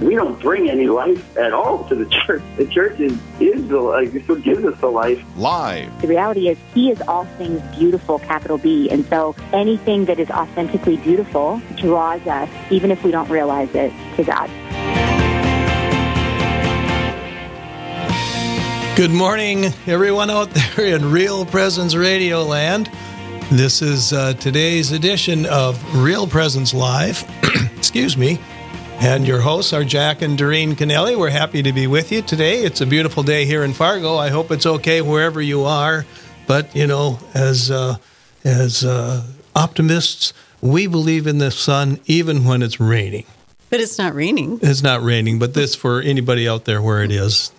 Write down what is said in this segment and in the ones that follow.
We don't bring any life at all to the church. The church is, is the life. It's what gives us the life. Live. The reality is, He is all things beautiful, capital B. And so anything that is authentically beautiful draws us, even if we don't realize it, to God. Good morning, everyone out there in Real Presence Radio Land. This is uh, today's edition of Real Presence Live. Excuse me. And your hosts are Jack and Doreen Kennelly. We're happy to be with you today. It's a beautiful day here in Fargo. I hope it's okay wherever you are. But you know, as uh, as uh, optimists, we believe in the sun even when it's raining. But it's not raining. It's not raining, but this for anybody out there where it is.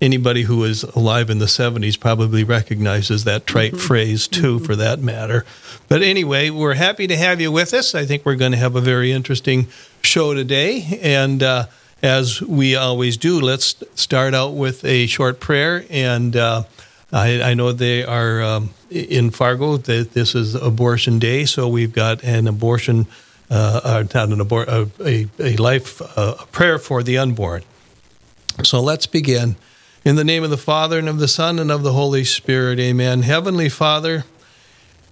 Anybody who was alive in the 70s probably recognizes that trite Mm-hmm. phrase too, for that matter. But anyway, we're happy to have you with us. I think we're going to have a very interesting show today. And uh, as we always do, let's start out with a short prayer. And uh, I, I know they are um, in Fargo. That this is Abortion Day, so we've got an abortion, uh, uh, not an abor- a, a life uh, a prayer for the unborn. So let's begin. In the name of the Father, and of the Son, and of the Holy Spirit, amen. Heavenly Father,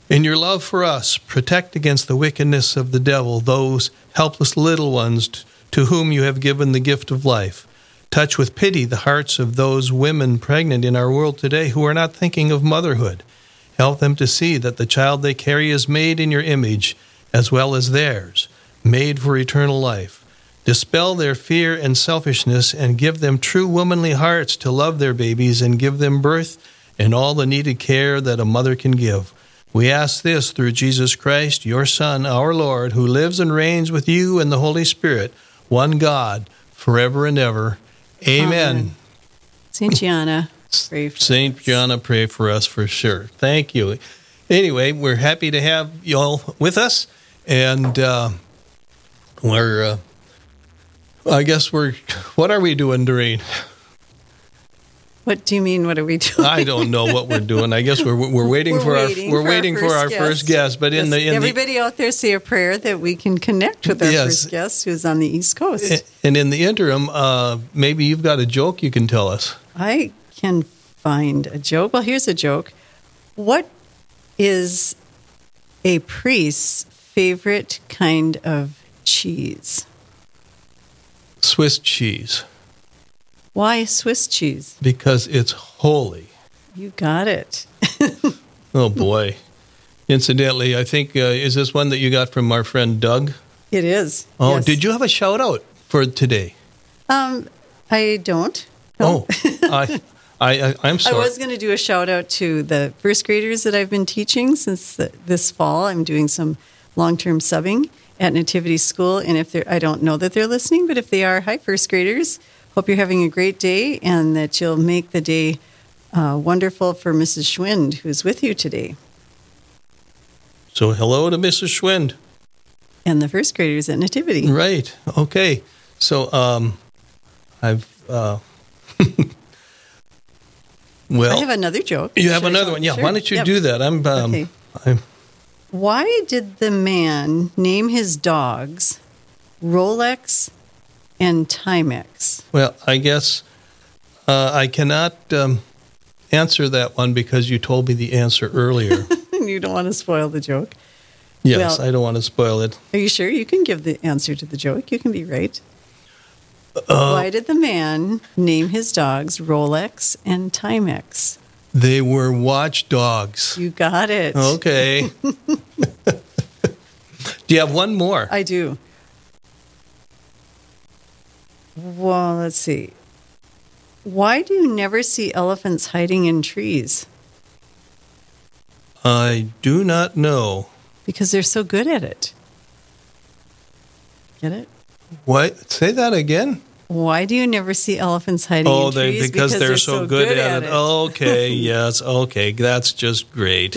in your love for us, protect against the wickedness of the devil those helpless little ones to whom you have given the gift of life. Touch with pity the hearts of those women pregnant in our world today who are not thinking of motherhood. Help them to see that the child they carry is made in your image as well as theirs, made for eternal life. Dispel their fear and selfishness and give them true womanly hearts to love their babies and give them birth and all the needed care that a mother can give. We ask this through Jesus Christ, your Son, our Lord, who lives and reigns with you and the Holy Spirit, one God, forever and ever. Amen. Amen. Saint Gianna, pray for Saint us. Gianna, pray for us for sure. Thank you. Anyway, we're happy to have you all with us, and uh, we're. Uh, I guess we're. What are we doing, Doreen? What do you mean? What are we doing? I don't know what we're doing. I guess we're we're waiting We're for waiting our we're for our waiting for first our guest. first guest. But in the in the everybody out there say a prayer that we can connect with our Yes. first guest who's on the East Coast. and in the interim, uh, maybe you've got a joke you can tell us. I can find a joke. Well, here's a joke. What is a priest's favorite kind of cheese? Swiss cheese Why Swiss cheese? because it's holy. You got it. Oh boy! Incidentally, I think uh, is this one that you got from our friend Doug? It is. Oh, Yes. did you have a shout out for today? Um, I don't. Oh, I, I, I, I'm I was going to do a shout out to the first graders that I've been teaching since the, this fall. I'm doing some long term subbing at Nativity School, and if they're, I don't know that they're listening, but if they are, hi, first graders. Hope you're having a great day and that you'll make the day uh, wonderful for Mrs. Schwind, who's with you today, so hello to Mrs. Schwind. and the first graders at Nativity. Right. Okay. So um, I've uh, well. I have another joke. you have Should another one. Yeah. Sure. Why don't you Yep. do that? I'm. Um, Okay. I'm Why did the man name his dogs Rolex and Timex? well. I guess uh, I cannot um, answer that one because you told me the answer earlier. you don't want to spoil the joke. yes, Well- I don't want to spoil it. Are you sure you can give the answer to the joke? You can be right. Uh, Why did the man name his dogs Rolex and Timex? They were watchdogs. You got it. Okay. Do you have one more? I do. Well, let's see. Why do you never see elephants hiding in trees? I do not know. Because they're so good at it. Get it? What? Say that again. Why do you never see elephants hiding Oh, in they trees? because, they're, so, good, at, it. Okay, yes, okay, that's just great.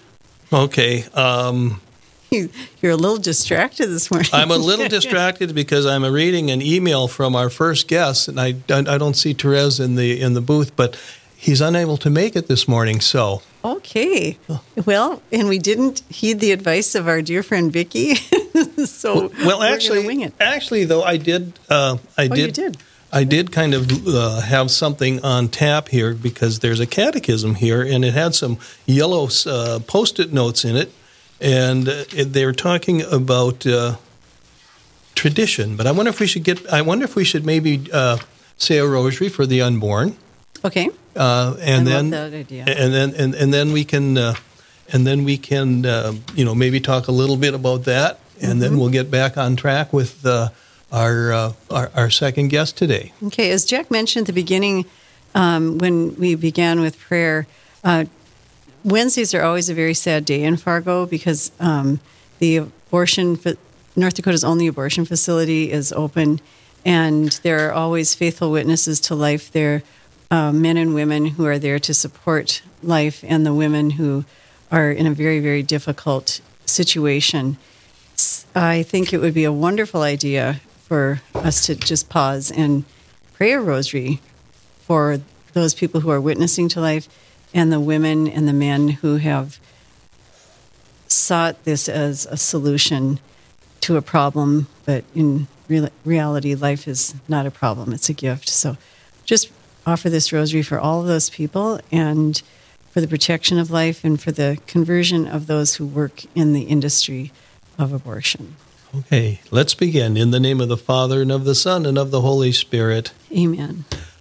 okay, um, You're a little distracted this morning. I'm a little distracted because I'm reading an email from our first guest, and I, I don't see Therese in the in the booth, but he's unable to make it this morning. So Okay. Well, and we didn't heed the advice of our dear friend Vicky. so well, we're actually, gonna wing it. actually though, I did. Uh, I Oh, did. did. I did kind of uh, have something on tap here because there's a catechism here, and it had some yellow uh, post-it notes in it, and uh, they're talking about uh, tradition. But I wonder if we should get. I wonder if we should maybe uh, say a rosary for the unborn, Okay. uh, and I then love that idea. and then and, and then we can uh, and then we can uh, you know maybe talk a little bit about that, and Mm-hmm. then we'll get back on track with uh, our, uh, our our second guest today. Okay, as Jack mentioned at the beginning, um, when we began with prayer, uh, Wednesdays are always a very sad day in Fargo because um, the abortion, North Dakota's only abortion facility is open, and there are always faithful witnesses to life there, uh, men and women who are there to support life, and the women who are in a very, very difficult situation. I think it would be a wonderful idea for us to just pause and pray a rosary for those people who are witnessing to life and the women and the men who have sought this as a solution to a problem, but in real, reality, life is not a problem, it's a gift. So just offer this rosary for all of those people and for the protection of life and for the conversion of those who work in the industry of abortion. Okay, let's begin. In the name of the Father and of the Son and of the Holy Spirit. Amen.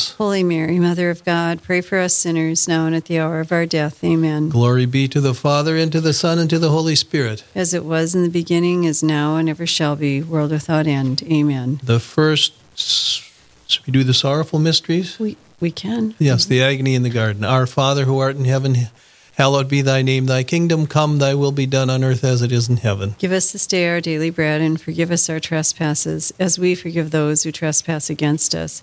Holy Mary, Mother of God, pray for us sinners now and at the hour of our death. Amen. Glory be to the Father, and to the Son, and to the Holy Spirit. As it was in the beginning, is now, and ever shall be, world without end. Amen. The first, should we do the sorrowful mysteries? We we can. Yes, the agony in the garden. Our Father who art in heaven, hallowed be thy name. Thy kingdom come, thy will be done on earth as it is in heaven. Give us this day our daily bread, and forgive us our trespasses, as we forgive those who trespass against us.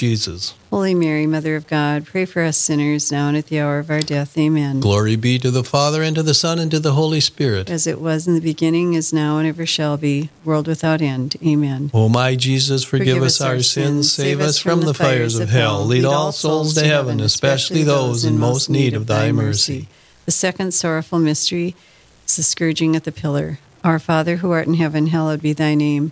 Holy Mary, Mother of God, pray for us sinners now and at the hour of our death. Amen. Glory be to the Father, and to the Son, and to the Holy Spirit. As it was in the beginning, is now, and ever shall be, world without end. Amen. O my Jesus, forgive, us our sins, save us from the fires of hell. Lead all souls to heaven, especially those in most need of thy mercy. The second sorrowful mystery is the scourging at the pillar. Our Father who art in heaven, hallowed be thy name.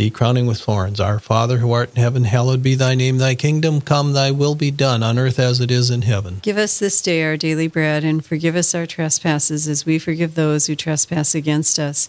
the crowning with thorns. Our Father who art in heaven, hallowed be thy name. Thy kingdom come, thy will be done on earth as it is in heaven. Give us this day our daily bread, and forgive us our trespasses as we forgive those who trespass against us.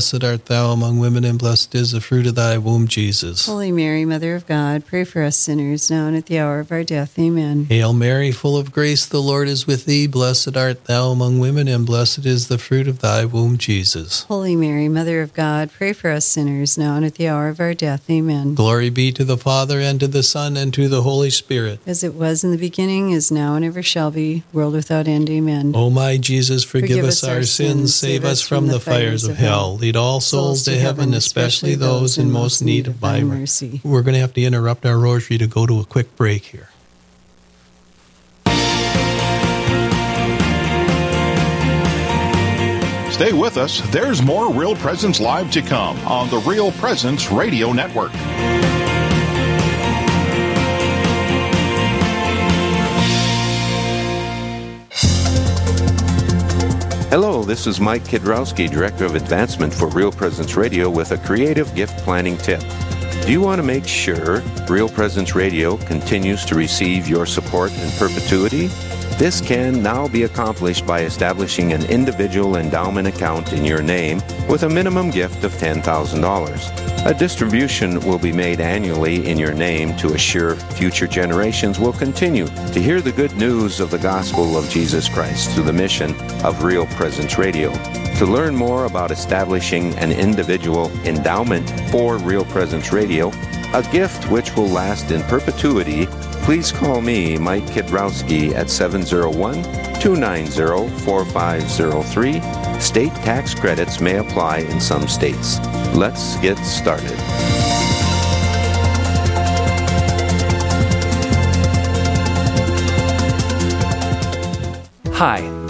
blessed art thou among women, and blessed is the fruit of thy womb, Jesus. Holy Mary, Mother of God, pray for us sinners now and at the hour of our death. Amen. Hail Mary, full of grace, the Lord is with thee. Blessed art thou among women, and blessed is the fruit of thy womb, Jesus. Holy Mary, Mother of God, pray for us sinners now and at the hour of our death. Amen. Glory be to the Father, and to the Son, and to the Holy Spirit. As it was in the beginning, is now, and ever shall be, world without end. Amen. O my Jesus, forgive, Forgive us us our our sins, sins, save us from the fires of hell. Lead all souls to heaven, especially those in most need of thy mercy. We're going to have to interrupt our rosary to go to a quick break here. Stay with us. There's more Real Presence Live to come on the Real Presence Radio Network. Hello, this is Mike Kidrowski, Director of Advancement for Real Presence Radio, with a creative gift planning tip. Do you want to make sure Real Presence Radio continues to receive your support in perpetuity? This can now be accomplished by establishing an individual endowment account in your name with a minimum gift of $10,000. A distribution will be made annually in your name to assure future generations will continue to hear the good news of the gospel of Jesus Christ through the mission of Real Presence Radio. To learn more about establishing an individual endowment for Real Presence Radio, a gift which will last in perpetuity, please call me, Mike Kidrowski, at 701 290 4503. State tax credits may apply in some states. Let's get started. Hi,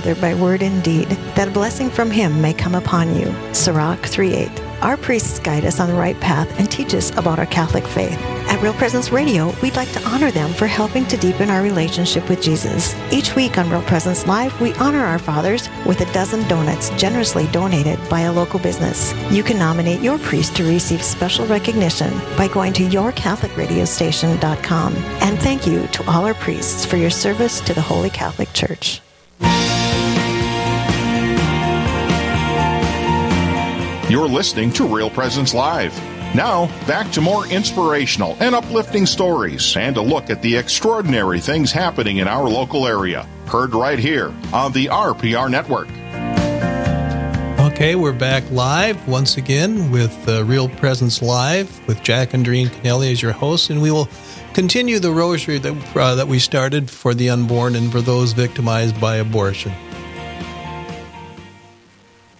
father by word and deed, that a blessing from him may come upon you. Sirach 3:8. Our priests guide us on the right path and teach us about our Catholic faith. At Real Presence Radio, we'd like to honor them for helping to deepen our relationship with Jesus. Each week on Real Presence Live, we honor our fathers with a dozen donuts generously donated by a local business. You can nominate your priest to receive special recognition by going to yourcatholicradiostation.com. And thank you to all our priests for your service to the Holy Catholic Church. You're listening to Real Presence Live. Now, back to more inspirational and uplifting stories and a look at the extraordinary things happening in our local area. Heard right here on the RPR Network. Okay, we're back live once again with uh, Real Presence Live with Jack and Doreen Kennelly as your hosts, and we will continue the rosary that, uh, that we started for the unborn and for those victimized by abortion.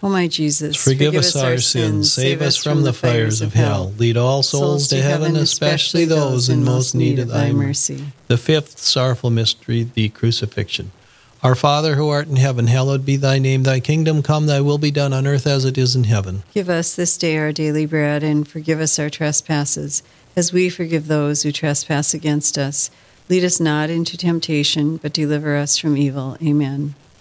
O my Jesus, Forgive, us our sins, save us from the fires of hell. Lead all souls to heaven, especially those in most need of thy mercy. The fifth sorrowful mystery, the crucifixion. Our Father who art in heaven, hallowed be thy name. Thy kingdom come, thy will be done on earth as it is in heaven. Give us this day our daily bread, and forgive us our trespasses, as we forgive those who trespass against us. Lead us not into temptation, but deliver us from evil. Amen.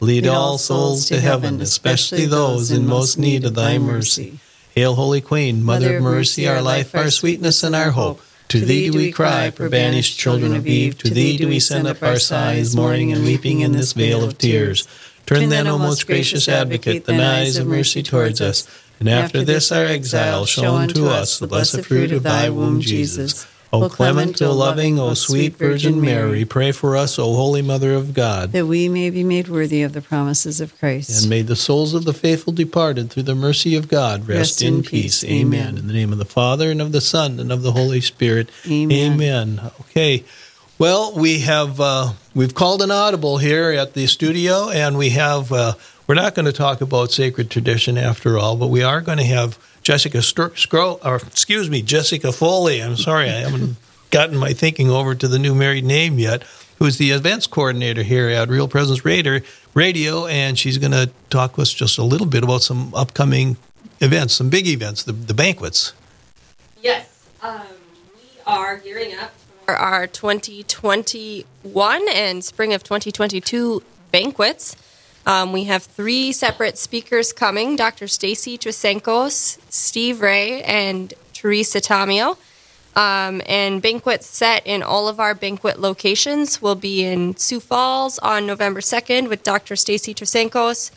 Lead all souls to heaven, especially those in most need of thy mercy. Hail, Holy Queen, Mother of mercy, our life, our sweetness, and our hope. To thee do we cry, for banished children of Eve. To thee do we send up our sighs, mourning and weeping in this vale of tears. Turn then, O most gracious Advocate, thine eyes of mercy towards us, and after this our exile, show unto us the blessed fruit of thy womb, Jesus. O clement, O loving, O sweet Virgin Mary, pray for us, O Holy Mother of God. That we may be made worthy of the promises of Christ. And may the souls of the faithful departed through the mercy of God rest, Rest in in peace. peace. Amen. Amen. In the name of the Father, and of the Son, and of the Holy Spirit. Amen. Amen. Okay. Well, we have uh, we've called an audible here at the studio, and we have uh, we're not going to talk about sacred tradition after all, but we are going to have Jessica Scro- or excuse me, Jessica Foley. I'm sorry, I haven't gotten my thinking over to the new married name yet. Who's the events coordinator here at Real Presence Radio, and she's going to talk to us just a little bit about some upcoming events, some big events, the, the banquets. Yes, um, we are gearing up for our 2021 and spring of 2022 banquets. Um, we have three separate speakers coming Dr. Stacy Trasancos, Steve Ray, and Teresa Tomeo. Um, and banquets set in all of our banquet locations will be in Sioux Falls on November 2nd with Dr. Stacy Trasancos,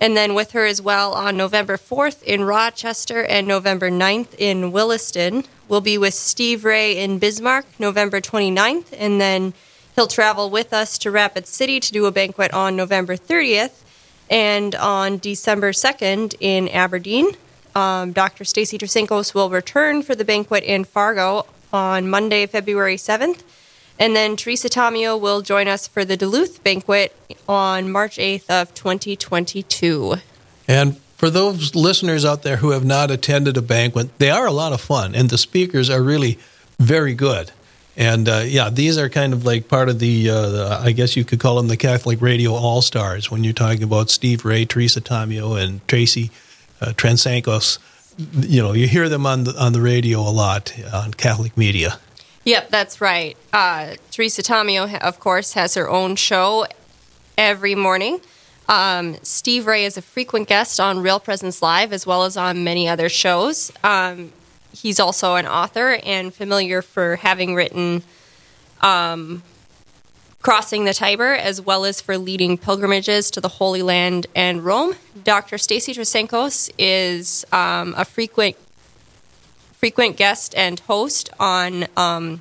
and then with her as well on November 4th in Rochester and November 9th in Williston. We'll be with Steve Ray in Bismarck November 29th, and then he'll travel with us to Rapid City to do a banquet on November 30th. And on December 2nd in Aberdeen, um, Dr. Stacy Trasancos will return for the banquet in Fargo on Monday, February 7th. And then Teresa Tomeo will join us for the Duluth banquet on March 8th of 2022. And for those listeners out there who have not attended a banquet, they are a lot of fun, and the speakers are really very good. And uh, yeah, these are kind of like part of the, uh, the, I guess you could call them the Catholic Radio All Stars when you're talking about Steve Ray, Teresa Tomeo, and Tracy uh. You know, you hear them on the on the radio a lot on Catholic media. Yep, that's right. Uh, Teresa Tomeo, of course, has her own show every morning. Um, Steve Ray is a frequent guest on Real Presence Live as well as on many other shows. Um, he's also an author and familiar for having written um, Crossing the Tiber as well as for leading pilgrimages to the Holy Land and Rome. Dr. Stacy Trasancos is um, a frequent frequent guest and host on um,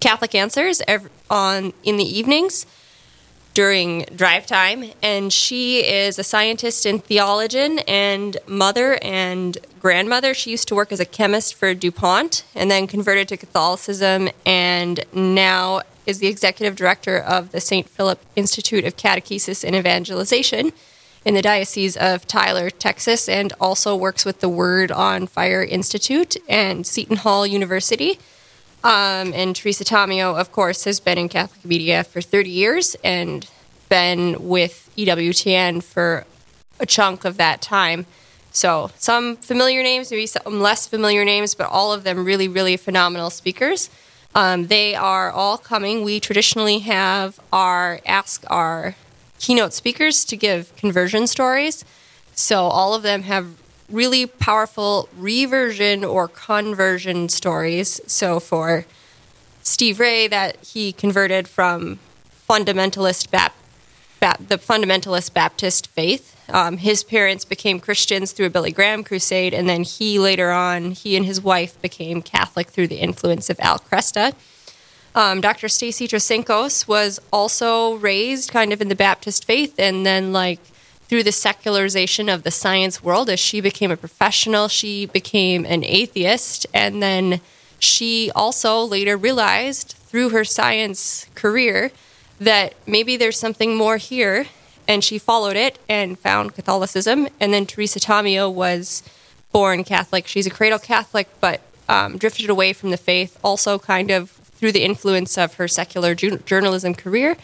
Catholic Answers every, on in the evenings during drive time, and she is a scientist and theologian and mother and grandmother. She used to work as a chemist for DuPont and then converted to Catholicism, and now is the executive director of the St. Philip Institute of Catechesis and Evangelization in the Diocese of Tyler, Texas, and also works with the Word on Fire Institute and Seton Hall University. Um, and Teresa Tomeo, of course, has been in Catholic media for 30 years and been with EWTN for a chunk of that time. So, some familiar names, maybe some less familiar names, but all of them really, really phenomenal speakers. Um, they are all coming. We traditionally have our ask our keynote speakers to give conversion stories. So, all of them have really powerful reversion or conversion stories. So for Steve Ray, that he converted from fundamentalist Bap- Bap- the fundamentalist Baptist faith. Um, his parents became Christians through a Billy Graham crusade, and then he later on, he and his wife became Catholic through the influence of Al Kresta. Um, Dr. Stacy Trasancos was also raised kind of in the Baptist faith, and then like through the secularization of the science world as she became a professional she became an atheist and then she also later realized through her science career that maybe there's something more here and she followed it and found catholicism and then teresa tomeo was born catholic. She's a cradle catholic but um, drifted away from the faith also kind of through the influence of her secular ju- journalism career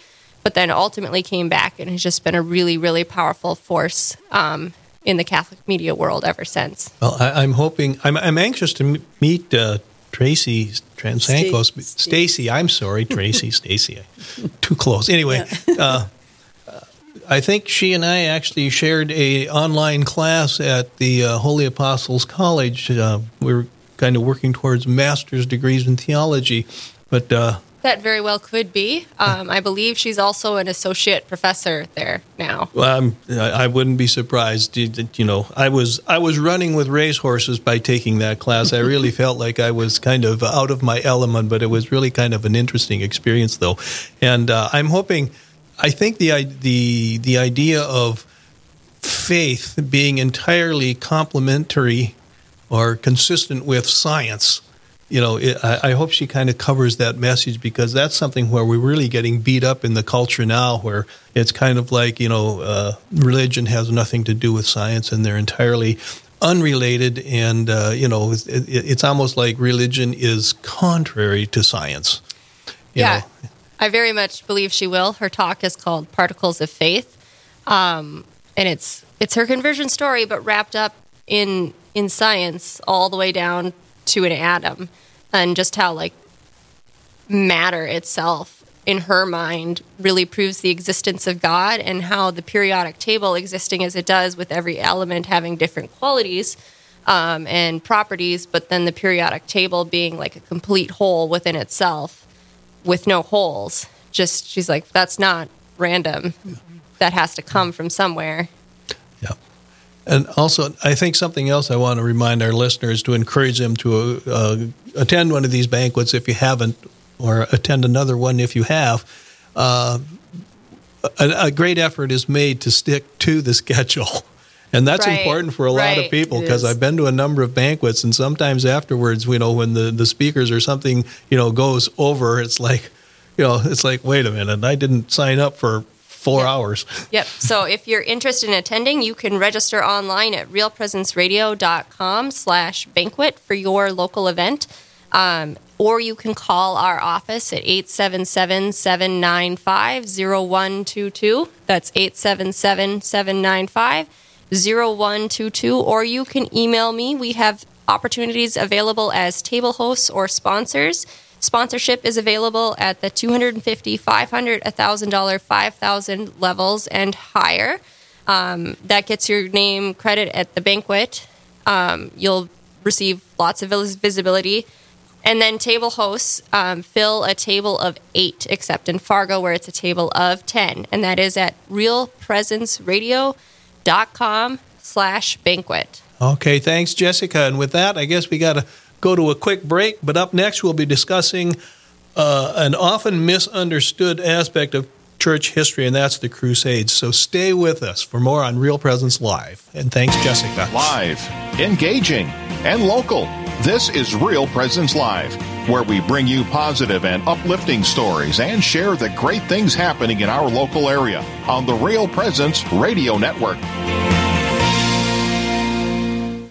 but then ultimately came back and has just been a really, really powerful force um, in the Catholic media world ever since. Well, I, am hoping, I'm, I'm anxious to m- meet uh, Tracy Transankos. Stacy, I'm sorry, Tracy, Stacy. Too close. Anyway, uh, I think she and I actually shared a online class at the uh, Holy Apostles College. Uh, we are kind of working towards master's degrees in theology, but uh, that very well could be. Um, I believe she's also an associate professor there now. Well, I'm, I wouldn't be surprised. You know, I was I was running with racehorses by taking that class. I really felt like I was kind of out of my element, but it was really kind of an interesting experience, though. And uh, I'm hoping. I think the the the idea of faith being entirely complementary or consistent with science you know, it, I, I, hope she kind of covers that message because that's something where we're really getting beat up in the culture now, where it's kind of like, you know, uh, religion has nothing to do with science and they're entirely unrelated. And, uh, you know, it, it's almost like religion is contrary to science. yeah. Know. I very much believe she will. Her talk is called Particles of Faith. Um, and it's it's her conversion story, but wrapped up in in science all the way down to an atom and just how like matter itself in her mind really proves the existence of God and how the periodic table existing as it does with every element having different qualities um, and properties, but then the periodic table being like a complete whole within itself with no holes. Just she's like, that's not random. That has to come from somewhere. And also, I think something else I want to remind our listeners to encourage them to uh, attend one of these banquets if you haven't, or attend another one if you have. Uh, a, a great effort is made to stick to the schedule. And that's Right, important for a lot right. of people because. I've been to a number of banquets and sometimes afterwards, you know, when the, the speakers or something, you know, goes over, it's like, you know, it's like, wait a minute, I didn't sign up for four hours. Yep. So if you're interested in attending, you can register online at realpresenceradio.com slash banquet for your local event. Um, or you can call our office at 877-795-0122. That's 877-795-0122. Or you can email me. We have opportunities available as table hosts or sponsors. Sponsorship is available at the 250 500 $1,000, 5000 levels and higher. Um, that gets your name credit at the banquet. Um, you'll receive lots of visibility. And then table hosts um, fill a table of eight, except in Fargo, where it's a table of 10. And that is at realpresenceradio.com slash banquet. Okay, thanks, Jessica. And with that, I guess we got to go to a quick break. But up next, we'll be discussing uh, an often misunderstood aspect of church history, and that's the Crusades. So stay with us for more on Real Presence Live. And thanks, Jessica. Live, engaging, and local. This is Real Presence Live, where we bring you positive and uplifting stories and share the great things happening in our local area on the Real Presence Radio Network.